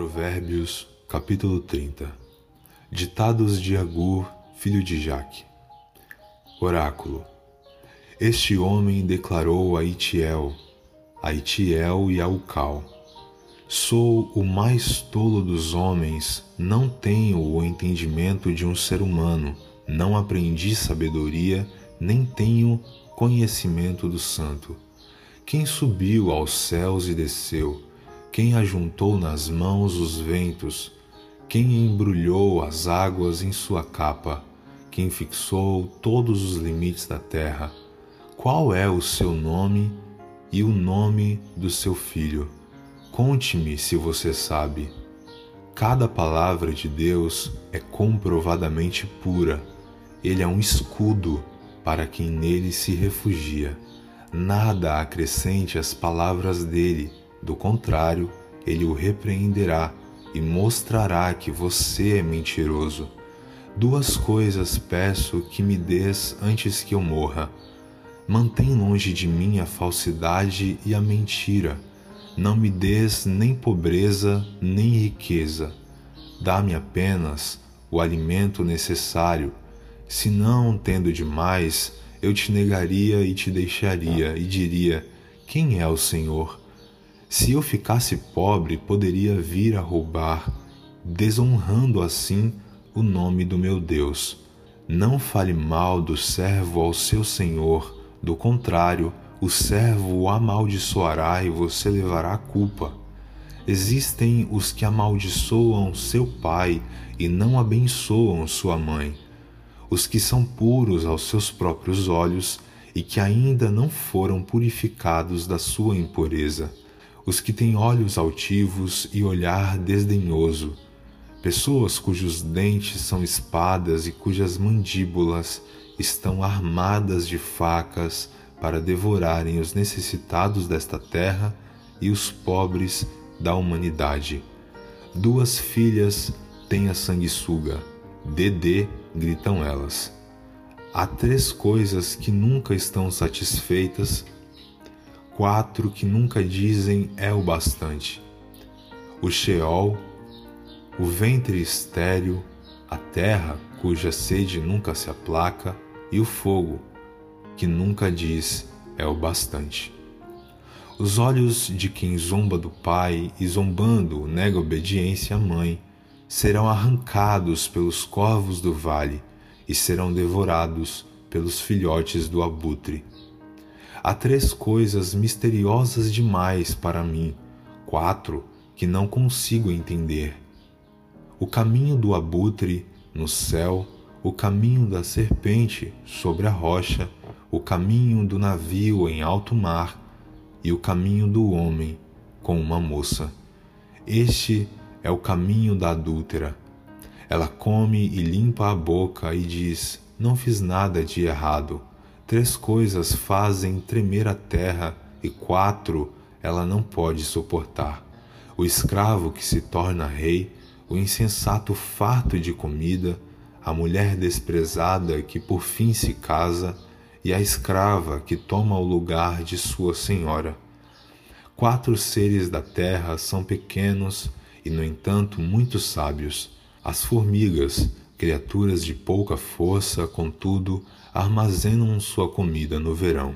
Provérbios, capítulo 30 Ditados de Agur, filho de Jaque Oráculo Este homem declarou a Itiel, a Itiel e a Ucal Sou o mais tolo dos homens, não tenho o entendimento de um ser humano, não aprendi sabedoria, nem tenho conhecimento do santo. Quem subiu aos céus e desceu? Quem ajuntou nas mãos os ventos? Quem embrulhou as águas em sua capa? Quem fixou todos os limites da terra? Qual é o seu nome e o nome do seu filho? Conte-me se você sabe. Cada palavra de Deus é comprovadamente pura. Ele é um escudo para quem nele se refugia. Nada acrescente às palavras dele, do contrário, ele o repreenderá e mostrará que você é mentiroso. Duas coisas peço que me des antes que eu morra. Mantém longe de mim a falsidade e a mentira. Não me des nem pobreza nem riqueza. Dá-me apenas o alimento necessário. Se não, tendo demais, eu te negaria e te deixaria e diria: Quem é o Senhor? Se eu ficasse pobre, poderia vir a roubar, desonrando assim o nome do meu Deus. Não fale mal do servo ao seu senhor, do contrário, o servo o amaldiçoará e você levará a culpa. Existem os que amaldiçoam seu pai e não abençoam sua mãe, os que são puros aos seus próprios olhos e que ainda não foram purificados da sua impureza os que têm olhos altivos e olhar desdenhoso, pessoas cujos dentes são espadas e cujas mandíbulas estão armadas de facas para devorarem os necessitados desta terra e os pobres da humanidade. Duas filhas têm a sanguessuga, Dedê, gritam elas. Há três coisas que nunca estão satisfeitas quatro que nunca dizem é o bastante: o Sheol, o ventre estéril, a terra cuja sede nunca se aplaca, e o fogo, que nunca diz é o bastante. Os olhos de quem zomba do pai e zombando nega obediência à mãe serão arrancados pelos corvos do vale e serão devorados pelos filhotes do abutre. Há três coisas misteriosas demais para mim, quatro que não consigo entender: o caminho do abutre no céu, o caminho da serpente sobre a rocha, o caminho do navio em alto mar e o caminho do homem com uma moça. Este é o caminho da adúltera. Ela come e limpa a boca e diz: Não fiz nada de errado. Três coisas fazem tremer a terra e quatro ela não pode suportar: o escravo que se torna rei, o insensato farto de comida, a mulher desprezada que por fim se casa e a escrava que toma o lugar de sua senhora. Quatro seres da terra são pequenos e, no entanto, muito sábios: as formigas, criaturas de pouca força, contudo, armazenam sua comida no verão.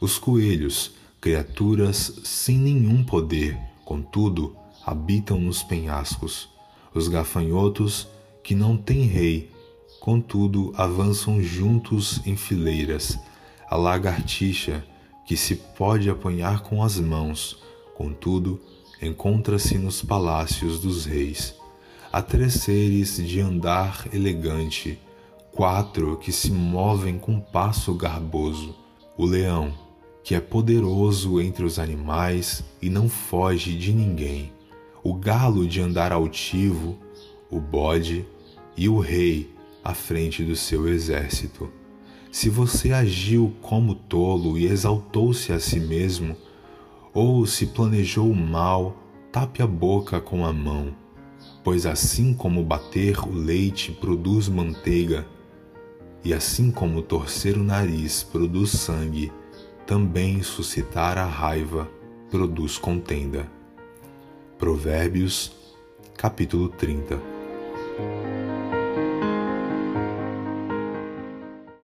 Os coelhos, criaturas sem nenhum poder, contudo, habitam nos penhascos. Os gafanhotos, que não têm rei, contudo, avançam juntos em fileiras. A lagartixa, que se pode apanhar com as mãos, contudo, encontra-se nos palácios dos reis. Há três seres de andar elegante, quatro que se movem com passo garboso: o leão, que é poderoso entre os animais e não foge de ninguém, o galo de andar altivo, o bode e o rei à frente do seu exército. Se você agiu como tolo e exaltou-se a si mesmo, ou se planejou o mal, tape a boca com a mão, pois assim como bater o leite produz manteiga, e assim como torcer o nariz produz sangue, também suscitar a raiva produz contenda. Provérbios, capítulo 30